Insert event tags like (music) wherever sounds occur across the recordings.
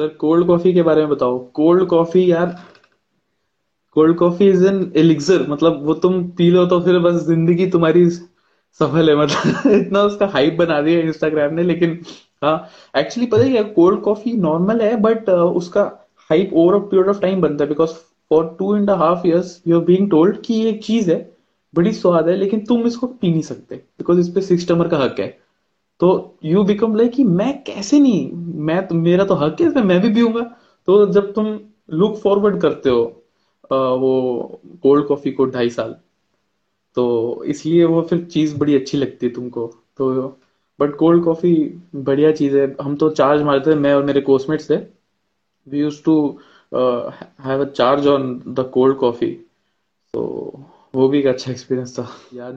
Sir cold coffee के बारे में बताओ। कोल्ड कॉफ़ी यार cold coffee is an elixir मतलब वो तुम पी लो तो फिर बस ज़िंदगी तुम्हारी सफल है। मतलब (laughs) इतना उसका हाइप बना दिया इंस्टाग्राम ने, लेकिन हाँ एक्चुअली पता है कोल्ड कॉफ़ी नॉर्मल है बट उसका hype over a period of time बनता है। Because for two and half years you are being told कि ये चीज़ है, बड़ी स्वाद है, लेकिन तुम इसको पी नहीं सकते। बिकॉज़ इस पे सिस्टमर का हक है। तो यू बिकम लाइक कि मैं कैसे नहीं, मैं तो मेरा तो हक है मैं भी पीऊँगा। तो जब तुम लुक फॉरवर्ड करते हो वो कोल्ड कॉफ़ी को ढाई साल तो इसलिए वो फिर चीज़ बड़ी अच्छी लगती है तुमको। तो बट कोल्ड कॉफ़ी बढ़िया चीज़ है। हम तो चार्ज मारते थे मैं और मेरे कोस्टमेट्स थे we used to have a charge on the cold coffee तो वो भी एक अच्छा एक्सपीरियंस था। याद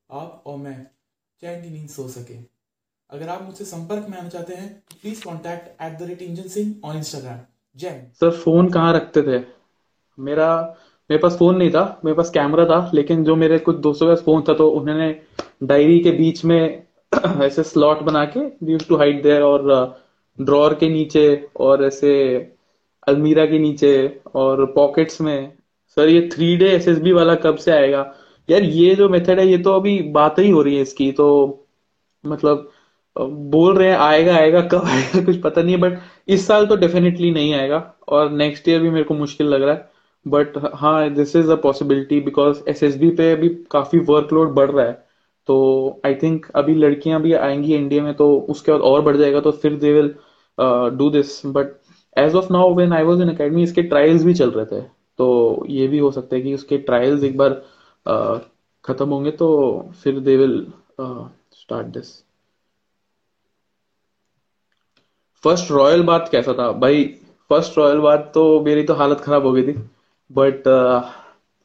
आप और मैं चैन की नींद सो सके। अगर आप मुझसे संपर्क में आना चाहते हैं तो please contact at the rate engine Singh on Instagram Jai sir, phone कहाँ रखते थे? मेरा, मेरे पास फ़ोन नहीं था, मेरे पास कैमरा था, लेकिन जो मेरे कुछ दोस्तों के फ़ोन था तो उन्होंने डायरी के बीच में (clears throat) ऐसे स्लॉट बना के यूज़ टू हाइड देयर और ड्रॉर के नीचे और ऐसे अलमीरा के नीचे और पॉकेट्स में। सर, ये थ्री डे एस वाला कब से आएगा? यार, ये जो मेथड है, ये तो अभी बात ही हो रही है इसकी तो मतलब बोल रहे हैं, आएगा आएगा, (laughs) कब आएगा, कुछ पता नहीं है बट इस साल तो डेफिनेटली नहीं आएगा, और नेक्स्ट ईयर भी मेरे को मुश्किल लग रहा है बट हाँ this is a possibility because S S B पे अभी काफ़ी वर्कलोड बढ़ रहा है तो आई थिंक अभी लड़कियाँ भी आएँगी इंडिया में तो उसके बाद और बढ़ जाएगा तो फिर they will do this but as of now when I was in academy इसके ट्रायल्स भी चल रहे थे तो ये भी हो सकता है कि उसके ट्रायल्स एक बार खत्म होंगे तो फिर they will start this first royal बात कैसा था? भाई फ़र्स्ट रॉयल बात तो मेरी तो हालत खराब हो गई थी बट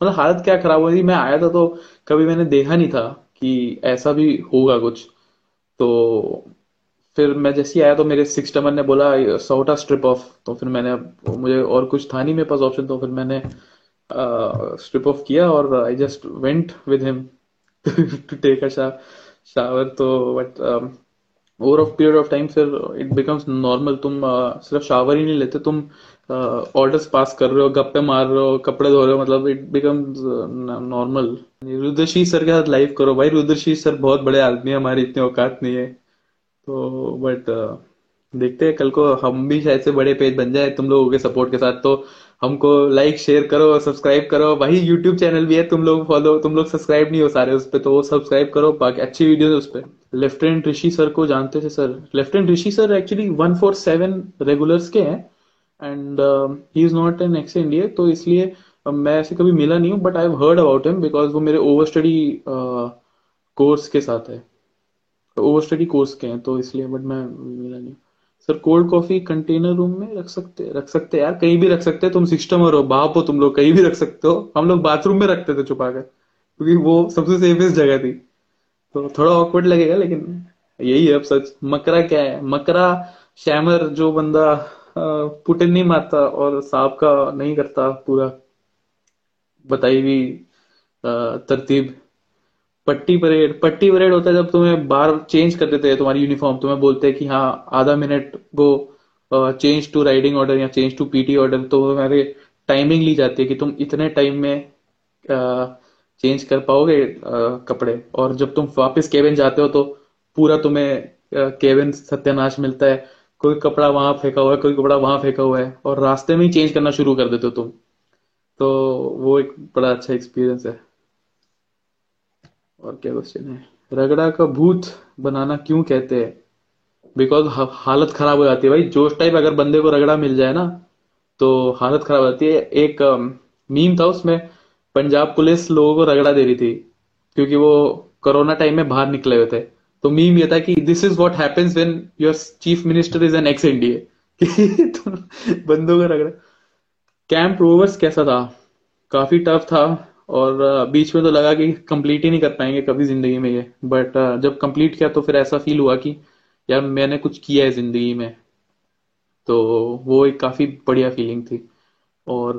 मतलब हालत क्या खराब हो गई मैं आया था तो कभी मैंने देखा नहीं था कि ऐसा भी होगा कुछ। तो फिर मैं जैसे ही आया तो मेरे सिक्स सिस्टमर ने बोला सौटा स्ट्रिप ऑफ़ तो फिर मैंने, मुझे और कुछ था नहीं मेरे पास ऑप्शन तो फिर मैंने स्ट्रिप ऑफ़ किया और I just went with him to take a shower तो but over of period of time फिर इट बिकम्स नॉर्मल तुम सिर्फ़ शावर ही नहीं लेते तुम ऑर्डर्स पास कर रहे हो गप्पे मार रहे हो कपड़े धो रहे हो मतलब it becomes normal Rudrashi sir के साथ लाइव करो भाई। रुद्रशी सर बहुत बड़े आदमी है हमारी इतनी औकात नहीं है। तो बट uh, देखते हैं कल को हम भी शायद से बड़े पेज बन जाए तुम लोगों के सपोर्ट के साथ। तो हमको लाइक शेयर करो सब्सक्राइब करो। भाई यूट्यूब चैनल भी है तुम लोग फॉलो तुम लोग सब्सक्राइब नहीं हो सारे उस पर तो वो सब्सक्राइब करो। बाकी अच्छी वीडियो है उस पर लेफ्टिनेंट ऋषि सर को जानते थे sir lieutenant Rishi sir actually one four seven regulars के हैं and he is not an ex India तो इसलिए uh, मैं ऐसे कभी मिला नहीं हूँ but I heard about him because वो मेरे ओवर स्टडी कोर्स के साथ है। ओवर स्टडी कोर्स के हैं तो इसलिए बट मैं मिला नहीं sir cold coffee container room में रख सकते रख सकते यार, कहीं भी रख सकते, तुम सिस्टम हो, बाप हो तुम लोग, कहीं भी रख सकते हो। हम लोग बाथरूम में रखते थे छुपा कर क्योंकि वो सबसे सेफेस्ट जगह थी। तो थोड़ा ऑकवर्ड लगेगा, लेकिन यही है अब सच। मकरा क्या है? मकरा शैमर जो बंदा पुटिन नहीं मारता और सांप का नहीं करता पूरा, बताई हुई तरतीब। पट्टी परेड पट्टी परेड होता है जब तुम्हें बार चेंज कर देते हैं तुम्हारी यूनिफॉर्म तुम्हें बोलते हैं कि हाँ आधा minute go change to riding order या चेंज टू पीटी ऑर्डर तो तुम्हारे टाइमिंग ली जाती है कि तुम इतने टाइम में चेंज कर पाओगे कपड़े। और जब तुम वापस केबिन जाते हो तो पूरा तुम्हें केबिन सत्यानाश मिलता है। कोई कपड़ा वहाँ फेंका हुआ है, कोई कपड़ा वहाँ फेंका हुआ है, और रास्ते में ही चेंज करना शुरू कर देते हो तुम। तो वो एक बड़ा अच्छा एक्सपीरियंस है। और क्या क्वेश्चन है? रगड़ा का भूत बनाना क्यों कहते हैं? बिकॉज़ हालत खराब हो जाती है भाई। जोश टाइप अगर बंदे को रगड़ा मिल जाए ना तो हालत खराब हो जाती है। एक मीम था उसमें, पंजाब पुलिस लोगों को रगड़ा दे रही थी, क्योंकि वो कोरोना टाइम में बाहर निकले हुए थे। तो मीम ये था कि this is what happens when your chief minister is an ex NDA कि बंदों का रगड़ा। कैंप रोवर्स कैसा था? काफ़ी टफ था। और बीच में तो लगा कि कंप्लीट ही नहीं कर पाएँगे कभी ज़िंदगी में ये। बट जब कंप्लीट किया तो फिर ऐसा फील हुआ कि यार मैंने कुछ किया है ज़िंदगी में। तो वो एक काफ़ी बढ़िया फीलिंग थी। और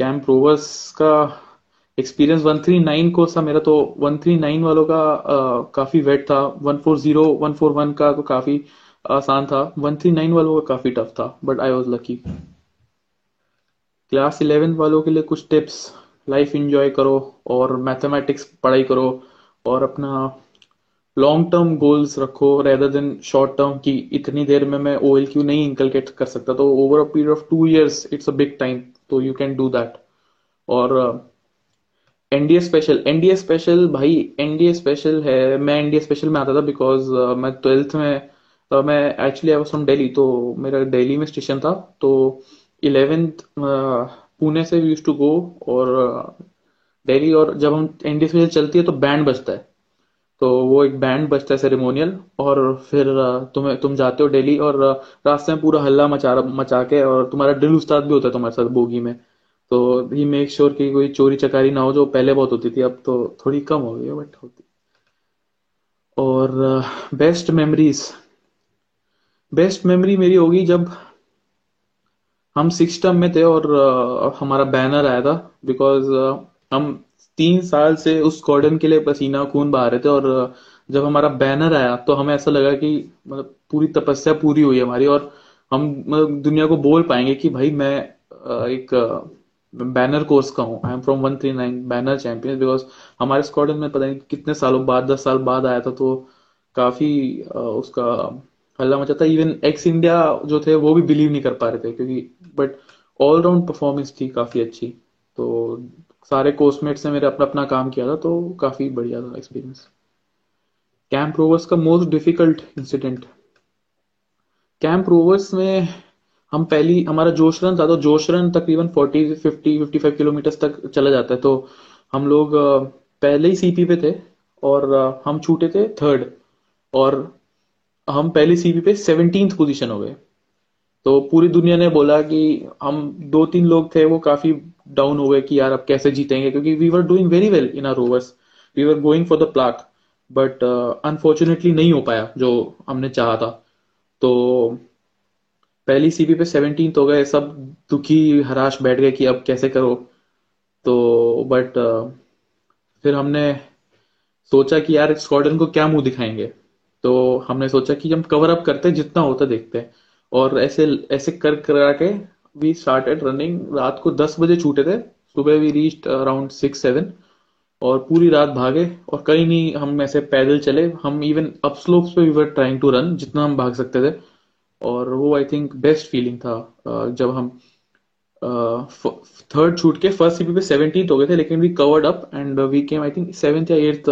कैंप रोवर्स का एक्सपीरियंस 139 कोर्स था मेरा तो 139 वालों का uh, काफ़ी वेट था। 140 141 का तो काफ़ी आसान था। 139 वालों का काफ़ी टफ था। But I was lucky class 11 वालों के लिए कुछ टिप्स लाइफ एंजॉय करो और मैथमेटिक्स पढ़ाई करो और अपना लॉन्ग टर्म गोल्स रखो रेदर देन शॉर्ट टर्म की इतनी देर में मैं ओ एल क्यू नहीं इंकलकेट कर सकता। तो over a period of two years it's a big time तो यू कैन डू दैट और एनडीए स्पेशल एनडीए स्पेशल भाई एनडीए स्पेशल है। मैं एनडीए स्पेशल में आता था बिकॉज़ uh, मैं ट्वेल्थ में uh, मैं actually I was from Delhi तो मेरा दिल्ली में स्टेशन था तो इलेवेंथ पुणे से यूज़ टू गो और uh, और जब हम एनडीए स्पेशल चलती है तो बैंड बजता है। तो वो एक बैंड बजता है सेरेमोनियल और फिर तुम्हें तुम जाते हो डेली और रास्ते में पूरा हल्ला मचा मचा के और तुम्हारा ड्रिल उस्ताद भी होता है तुम्हारे साथ बोगी में। तो ही मेक श्योर कि कोई चोरी चकारी ना हो जो पहले बहुत होती थी अब तो थोड़ी कम हो गई है बट होती। और बेस्ट मेमोरीज बेस्ट मेमोरी मेरी होगी जब हम सिक्स टर्म में थे और हमारा बैनर आया था बिकॉज़ हम तीन साल से उस कॉर्डन के लिए पसीना खून बहा रहे थे और जब हमारा बैनर आया तो हमें ऐसा लगा कि मतलब पूरी तपस्या पूरी हुई हमारी और हम मतलब दुनिया को बोल पाएँगे कि भाई मैं एक बैनर कोर्स का हूँ। I am from one three nine banner champion because हमारे स्क्वाडन में पता नहीं कितने सालों बाद, दस साल बाद आया था तो काफ़ी उसका हल्ला मचा था इवन एक्स इंडिया जो थे, वो भी बिलीव नहीं कर पा रहे थे, क्योंकि बट ऑलराउंड परफॉर्मेंस थी, काफ़ी अच्छी। तो सारे कोर्समेट्स ने मेरे अपना अपना काम किया था तो काफ़ी बढ़िया था एक्सपीरियंस कैंप रोवर्स का most difficult incident camp rovers में हम पहली, हमारा जोश रन था तो जोश रन तकरीबन 40 50 55 किलोमीटर तक चला जाता है। तो हम लोग पहले ही सीपी पे थे, और हम छूटे थे थर्ड और हम पहली सीपी पे सेवनटींथ पोजीशन हो गए। तो पूरी दुनिया ने बोला कि हम दो तीन लोग थे वो काफ़ी डाउन हो गए कि यार अब कैसे जीतेंगे क्योंकि we were doing very well in our rovers we were going for the plaque but unfortunately नहीं हो पाया जो हमने चाहा था। तो पहली सीपी पे सेवनटीन हो गए सब दुखी हराश बैठ गए कि अब कैसे करो। तो बट uh, फिर हमने सोचा कि यार स्क्वाडन को क्या मुँह दिखाएँगे। तो हमने सोचा कि हम कवर अप करते हैं, जितना होता देखते हैं। और ऐसे ऐसे कर, करा के वी स्टार्टेड रनिंग रात को दस बजे छूटे थे। सुबह we reach around six seven और पूरी रात भागे और कहीं नहीं हम ऐसे पैदल चले। हम इवन अप स्लोप्स पे we were trying to run जितना हम भाग सकते थे। और वो आई थिंक बेस्ट फीलिंग था जब हम थर्ड छूट के फ़र्स्ट सीपी पे सेवनटीन हो गए थे, लेकिन we covered up and we came I think seventh या एट्थ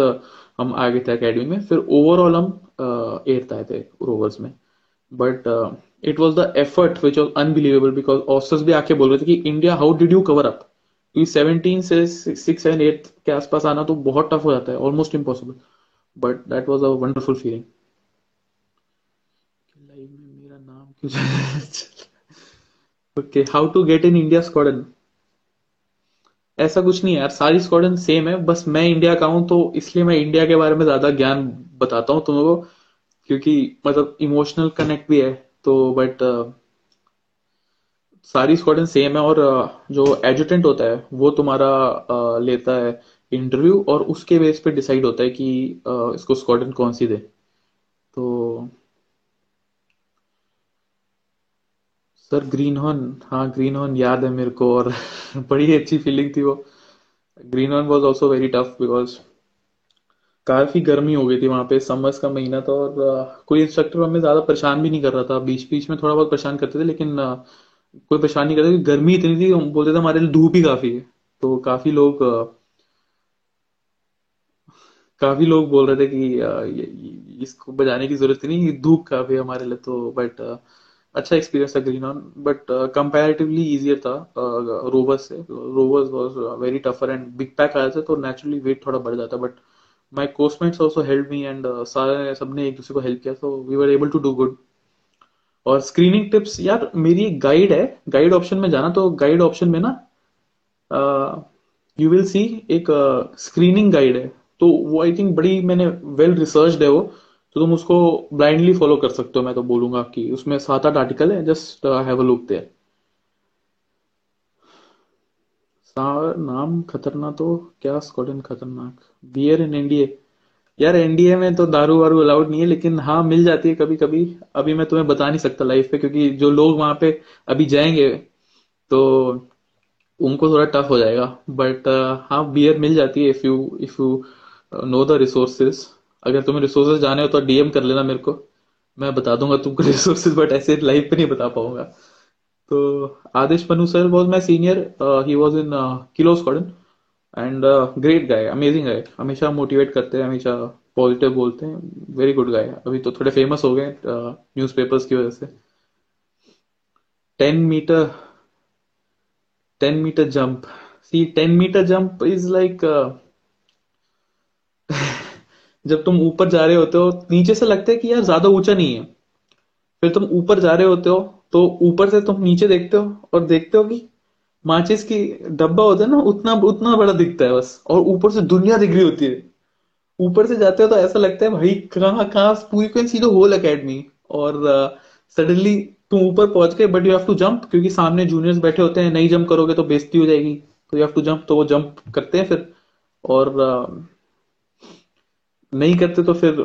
हम आ गए थे अकेडमी में फिर ओवरऑल हम एट्थ आए थे रोवर्स में. But it was the effort which was unbelievable because oysters भी आके बोल रहे थे कि India how did you cover up क्योंकि सेवनटीन से सिक्स सेवन एट के आसपास आना तो बहुत टफ हो जाता है almost impossible but that was a wonderful feeling live में मेरा नाम (laughs) क्यों okay how to get in India squadron ऐसा कुछ नहीं है यार सारी स्क्वाडन सेम है बस मैं इंडिया का हूँ तो इसलिए मैं इंडिया के बारे में ज़्यादा ज्ञान बताता हूँ तुम लोगों को क्योंकि मतलब इमोशनल कनेक्ट भी है तो बट uh, सारी स्क्वाडन सेम है और uh, जो एजुटेंट होता है वो तुम्हारा uh, लेता है इंटरव्यू और उसके बेस पे डिसाइड होता है कि इसको स्क्वाडन कौन सी दे। तो सर ग्रीन हॉर्न हाँ ग्रीन हॉर्न याद है मेरे को और (laughs) बड़ी अच्छी फीलिंग थी वो। Green horn was also very tough because काफ़ी गर्मी हो गई थी वहाँ पे समर्स का महीना था और कोई इंस्ट्रक्टर हमें ज़्यादा परेशान भी नहीं कर रहा था। बीच बीच में थोड़ा बहुत परेशान करते थे, लेकिन कोई परेशान नहीं करते गर्मी इतनी थी बोलते थे हमारे लिए धूप ही काफ़ी है। तो काफ़ी लोग काफ़ी लोग बोल रहे थे कि इसको बजाने की ज़रूरत नहीं धूप काफ़ी है हमारे लिए तो बट अच्छा एक्सपीरियंस था green on but comparatively easier था रोवर से. Rovers was very tougher and big pack आया था तो नेचुरली वेट थोड़ा बढ़ जाता but my coursemates also help me and सारे सबने एक दूसरे को हेल्प किया so we were able to do good और स्क्रीनिंग टिप्स यार मेरी एक गाइड है गाइड ऑप्शन में जाना तो गाइड ऑप्शन में ना यू विल सी एक स्क्रीनिंग uh, गाइड है. तो वो आई थिंक बड़ी मैंने वेल well रिसर्च है वो तो तुम उसको ब्लाइंडली फॉलो कर सकते हो, मैं तो बोलूँगा कि उसमें सात आठ आर्टिकल है just have a look there नाम खतरनाक तो क्या स्कॉटलैंड खतरनाक? बियर इन इंडिया यार एनडीए में तो दारू वारू अलाउड नहीं है, लेकिन हाँ मिल जाती है कभी कभी अभी मैं तुम्हें बता नहीं सकता लाइफ पे, क्योंकि जो लोग वहाँ पे अभी जाएँगे तो उनको थोड़ा टफ हो जाएगा। बट हाँ बियर मिल जाती है if you if you know the resources अगर तुम्हें रिसोर्सेज जाने हो तो डीएम कर लेना मेरे को। मैं बता दूँगा तुमको (laughs) रिसोर्सेज बट ऐसे लाइफ पे नहीं बता पाऊँगा। तो Aadesh Pannu sir was my senior he was in kilo squadron and great guy amazing guy हमेशा मोटिवेट करते हैं, हमेशा पॉजिटिव बोलते हैं। वेरी गुड गाय अभी तो थोड़े फ़ेमस हो गए न्यूज़पेपर्स की वजह से। Ten metre ten metre jump C ten metre jump is like जब तुम ऊपर जा रहे होते हो नीचे से लगता है कि यार ज़्यादा ऊँचा नहीं है। फिर तुम ऊपर जा रहे होते हो तो ऊपर से तुम नीचे देखते हो और देखते हो कि माचिस की डब्बा होता है ना उतना उतना बड़ा दिखता है बस और ऊपर से दुनिया दिख रही होती है। ऊपर से जाते हो तो ऐसा लगता है भाई कहाँ कहाँ पूरी कोई सी होल अकेडमी और सडनली तुम ऊपर पहुँच गए but you have to jump क्योंकि सामने जूनियर्स बैठे होते हैं नहीं जंप करोगे तो बेइज्जती हो जाएगी। तो यू हैव टू जंप तो वो जंप करते हैं फिर और uh, नहीं करते तो फिर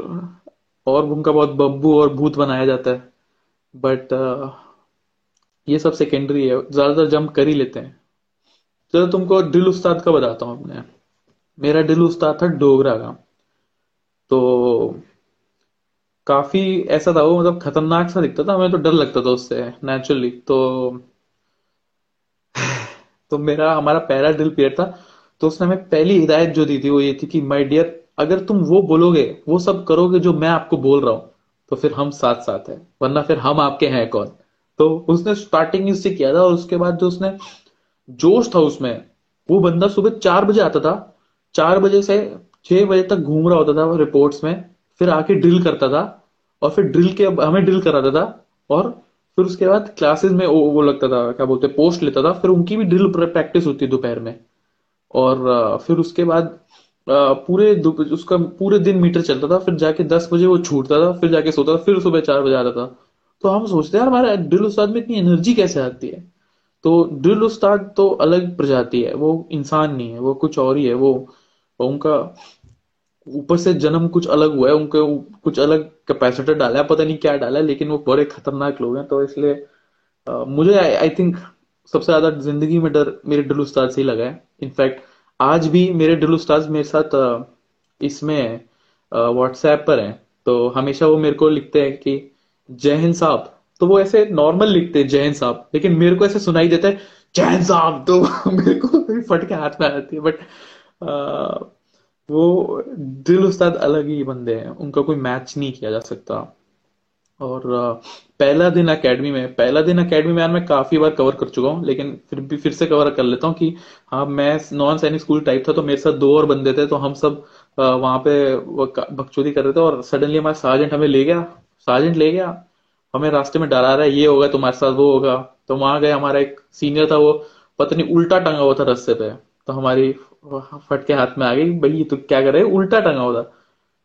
और उनका बहुत बब्बू और भूत बनाया जाता है। बट ये सब सेकेंडरी है। ज़्यादातर जंप कर ही लेते हैं। चलो तुमको ड्रिल उस्ताद का बताता हूँ अपने। मेरा ड्रिल उस्ताद था डोगरा का। तो काफ़ी ऐसा था वो मतलब खतरनाक सा दिखता था। हमें तो डर लगता था उससे नेचुरली तो तो मेरा, हमारा पहला ड्रिल पीरियड था। तो उसने हमें पहली हिदायत जो दी थी वो ये थी कि माय डियर अगर तुम वो बोलोगे वो सब करोगे जो मैं आपको बोल रहा हूँ तो फिर हम साथ साथ हैं वरना फिर हम आपके हैं कौन? तो उसने स्टार्टिंग इससे किया था और उसके बाद जो उसने जोश था उसमें वो बंदा सुबह चार बजे आता था चार बजे से छह बजे तक घूम रहा होता था वो रिपोर्ट्स में फिर आके ड्रिल करता था और फिर ड्रिल के हमें ड्रिल कराता था और फिर उसके बाद क्लासेस में वो, लगता था क्या बोलते पोस्ट लेता था फिर उनकी भी ड्रिल प्रैक्टिस होती दोपहर में और फिर उसके बाद पूरे उसका पूरे दिन मीटर चलता था, फिर जाके दस बजे वो छूटता था, फिर जाके सोता था, फिर सुबह चार बजे आता था। तो हम सोचते हैं हमारा ड्रिल उस्ताद में इतनी एनर्जी कैसे आती है? तो ड्रिल उस्ताद तो अलग प्रजाति है, वो इंसान नहीं है, वो कुछ और ही है, वो उनका ऊपर से जन्म कुछ अलग हुआ है, उनके कुछ अलग कैपेसिटर डाला है, पता नहीं क्या डाला है, लेकिन वो बड़े खतरनाक लोग हैं तो इसलिए मुझे आई थिंक सबसे ज़्यादा ज़िंदगी में डर मेरे ड्रिल उस्ताद से ही लगा है। इनफैक्ट आज भी मेरे ड्रिल उस्ताद मेरे साथ इसमें व्हाट्सएप पर हैं। तो हमेशा वो मेरे को लिखते हैं कि हिंद साहब। तो वो ऐसे नॉर्मल लिखते हैं हिंद साहब। लेकिन मेरे को ऐसे सुनाई देता है हिंद साहब। तो (laughs) मेरे को फट के हाथ में आ जाती है। बट वो ड्रिल उस्ताद अलग ही बंदे हैं। उनका कोई मैच नहीं किया जा सकता। और पहला दिन एकेडमी में, पहला दिन एकेडमी में यार मैं काफ़ी बार कवर कर चुका हूँ, लेकिन फिर भी, फिर से कवर कर लेता हूँ कि हाँ मैं नॉन सैनिक स्कूल टाइप था तो मेरे साथ दो और बंदे थे तो हम सब वहाँ पे बकचोदी कर रहे थे और सडनली हमारा सार्जेंट हमें ले गया सार्जेंट ले गया, हमें रास्ते में डरा रहा है, ये होगा तुम्हारे साथ, वो होगा तो वहाँ गए, हमारा एक सीनियर था, वो पता नहीं उल्टा टंगा हुआ था रास्ते पे तो हमारी फट के हाथ में आ गई, भाई तो क्या करे उल्टा टंगा हुआ था,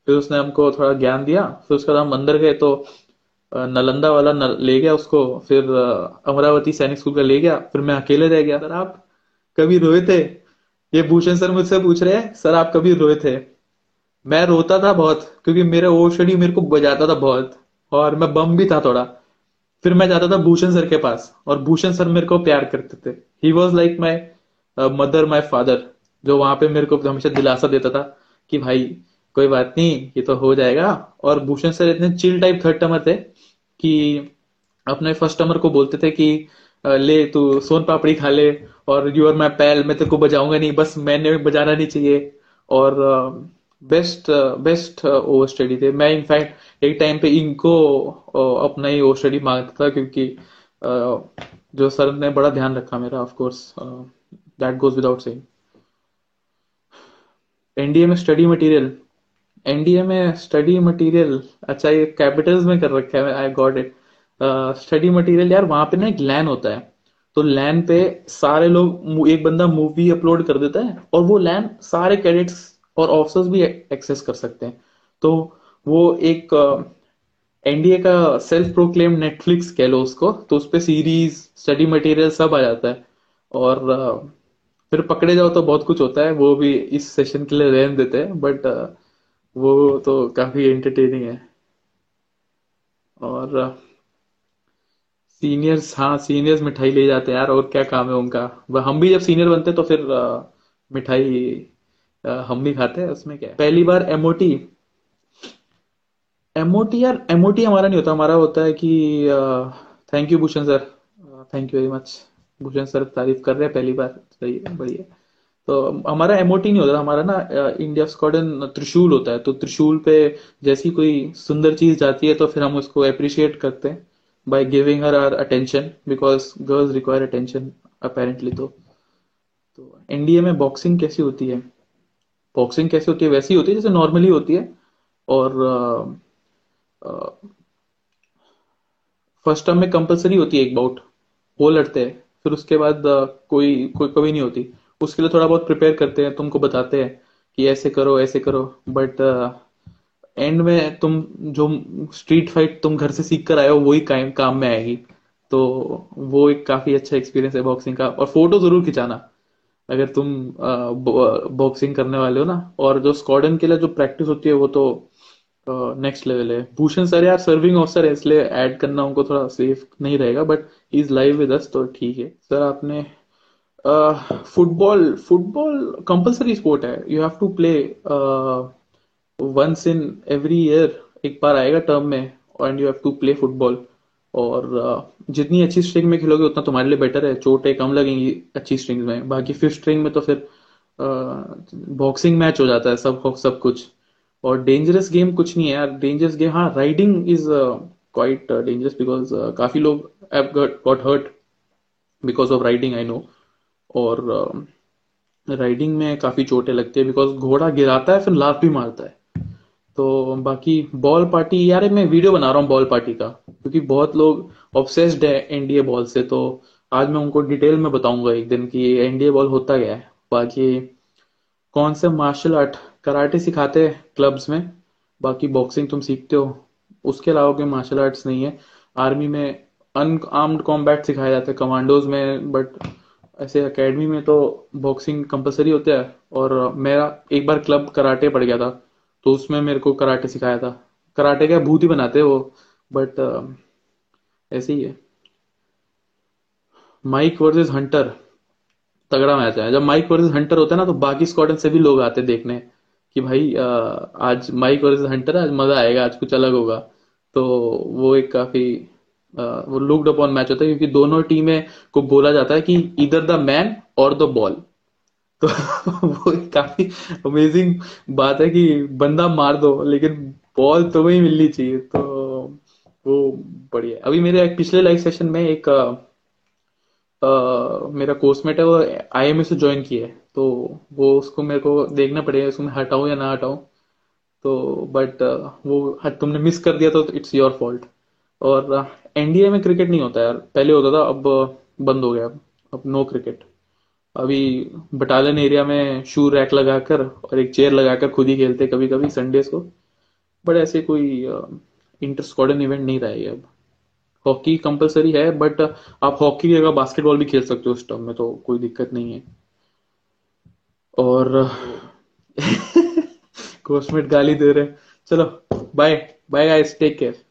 फिर उसने हमको थोड़ा ज्ञान दिया, फिर उसके बाद हम अंदर गए तो नालंदा वाला न, ले गया उसको फिर अमरावती सैनिक स्कूल का ले गया फिर मैं अकेले रह गया। सर आप कभी रोए थे? ये भूषण सर मुझसे पूछ रहे हैं सर आप कभी रोए थे? मैं रोता था बहुत क्योंकि मेरा ओशडी मेरे को बजाता था बहुत और मैं बम भी था थोड़ा। फिर मैं जाता था भूषण सर के पास और भूषण सर मेरे को प्यार करते थे। He was like my mother my father जो वहाँ पे मेरे को हमेशा दिलासा देता था कि भाई कोई बात नहीं ये तो हो जाएगा। और भूषण सर इतने चिल टाइप थर्ड टमर थे कि अपने फ़र्स्ट को बोलते थे कि ले तू सोन पापड़ी खा ले और यू आर पैल मैं तेरे को बजाऊँगा नहीं, बस मैंने बजाना नहीं चाहिए। और बेस्ट बेस्ट ओवर स्टडी थे। मैं इनफैक्ट एक टाइम पे इनको अपना ही ओवर स्टडी माँगता था क्योंकि जो सर ने बड़ा ध्यान रखा मेरा of course that goes without saying NDA में स्टडी मटेरियल एनडीए में स्टडी मटेरियल अच्छा ये कैपिटल्स में कर रखा है I got it study material यार वहाँ पे ना एक लैन होता है। तो लैन पे सारे लोग एक बंदा मूवी अपलोड कर देता है और वो लैन सारे कैडेट्स और ऑफिसर्स भी एक्सेस कर सकते हैं। तो वो एक एनडीए का सेल्फ प्रोक्लेम नेटफ्लिक्स कह लो उसको तो उस पर सीरीज़ स्टडी मटेरियल सब आ जाता है। और uh, फिर पकड़े जाओ तो बहुत कुछ होता है वो भी इस सेशन के लिए रहन देते हैं बट वो तो काफ़ी एंटरटेनिंग है। और सीनियर्स हाँ सीनियर्स मिठाई ले जाते हैं यार और क्या काम है उनका? वह हम भी जब सीनियर बनते हैं तो फिर आ, मिठाई आ, हम भी खाते हैं उसमें क्या पहली बार एमओटी एमओटी यार एमओटी हमारा नहीं होता हमारा होता है कि thank you Bhushan sir. Thank you very much Bhushan sir तारीफ़ कर रहे हैं पहली बार सही है बढ़िया। तो हमारा एमओटी नहीं होता हमारा ना इंडिया स्कॉडन त्रिशूल होता है तो त्रिशूल पे जैसी कोई सुंदर चीज़ जाती है तो फिर हम उसको अप्रिशिएट करते हैं by giving her or attention because girls require attention apparently तो। तो एनडीए में बॉक्सिंग कैसी होती है? बॉक्सिंग कैसी होती है? वैसी होती है जैसे नॉर्मली होती है, और फ़र्स्ट टर्म में कंपलसरी होती है एक बाउट वो लड़ते हैं, फिर उसके बाद कोई कोई कभी नहीं होती। उसके लिए थोड़ा बहुत प्रिपेयर करते हैं, तुमको बताते हैं कि ऐसे करो ऐसे करो। बट एंड में तुम जो स्ट्रीट फाइट तुम घर से सीख कर आए हो, वही काम काम में आएगी। तो वो एक काफ़ी अच्छा एक्सपीरियंस है बॉक्सिंग का। और फ़ोटो ज़रूर खिंचाना। अगर तुम बॉक्सिंग करने वाले हो ना, और जो स्कॉडन के लिए जो प्रैक्टिस होती है, वो तो नेक्स्ट लेवल है। भूषण सर यार सर्विंग ऑफिसर है, इसलिए ऐड करना उनको थोड़ा सेफ़ नहीं रहेगा but is live with us तो ठीक है। सर आपने फुटबॉल फुटबॉल कंपलसरी स्पोर्ट है. You have to play once in every year एक बार आएगा टर्म में and you have to play football और uh, जितनी अच्छी स्ट्रिंग में खेलोगे उतना तुम्हारे लिए बेटर है. चोटें कम लगेंगी अच्छी स्ट्रिंग में. बाकी फिफ्थ स्ट्रिंग में तो फिर बॉक्सिंग uh, मैच हो जाता है सब सब कुछ. और डेंजरस गेम कुछ नहीं है यार. डेंजरस गेम हाँ riding is quite dangerous because काफ़ी लोग hurt because of riding I know और राइडिंग में काफ़ी चोटें लगती है बिकॉज़ घोड़ा गिराता है, फिर लात भी मारता है। तो बाकी बॉल पार्टी यार मैं वीडियो बना रहा हूँ बॉल पार्टी का, क्योंकि बहुत लोग ऑब्सेस्ड है एनडीए बॉल से तो आज मैं उनको डिटेल में बताऊँगा एक दिन कि एनडीए बॉल होता गया है। बाकी कौन से मार्शल आर्ट कराटे सिखाते हैं क्लब्स में, बाकी बॉक्सिंग तुम सीखते हो, उसके अलावा कोई मार्शल आर्ट्स नहीं है। आर्मी में अनआर्म्ड कॉम्बैट सिखाया जाता है कमांडोज में बट ऐसे एकेडमी में तो बॉक्सिंग कंपलसरी होता है और मेरा एक बार क्लब कराटे पड़ गया था तो उसमें मेरे को कराटे सिखाया था। कराटे का भूत ही बनाते वो बट ऐसे ही है। माइक वर्सेस हंटर तगड़ा मैच है। जब माइक वर्सेस हंटर होता है ना तो बाकी स्क्वाडन से भी लोग आते देखने कि भाई आज माइक वर्सेस हंटर आज मज़ा आएगा, आज कुछ अलग होगा। तो वो एक काफ़ी वो लुकड अपॉन मैच होता है क्योंकि दोनों टीमें को बोला जाता है कि इधर द मैन और द बॉल तो (laughs) वो काफ़ी अमेजिंग बात है कि बंदा मार दो लेकिन बॉल तुम्हें ही मिलनी चाहिए तो वो बढ़िया अभी मेरे एक पिछले लाइव सेशन में एक आ, आ, मेरा कोर्समेट है वो आईएमए से ज्वाइन किया है तो वो उसको मेरे को देखना पड़ेगा उसको मैं हटाऊं या ना हटाऊं। तो बट वो तुमने मिस कर दिया तो इट्स योर फॉल्ट और एनडीए में क्रिकेट नहीं होता यार। पहले होता था, अब बंद हो गया। अब नो क्रिकेट अभी बटालियन एरिया में शू रैक लगाकर और एक चेयर लगाकर खुद ही खेलते कभी कभी संडेज को। बट ऐसे कोई इंटर स्क्वाडन इवेंट नहीं रहा है अब। हॉकी कंपलसरी है बट आप हॉकी की जगह बास्केटबॉल भी खेल सकते हो उस टर्म में तो कोई दिक्कत नहीं है। और (laughs) कोर्समेट गाली दे रहे चलो bye bye guys take care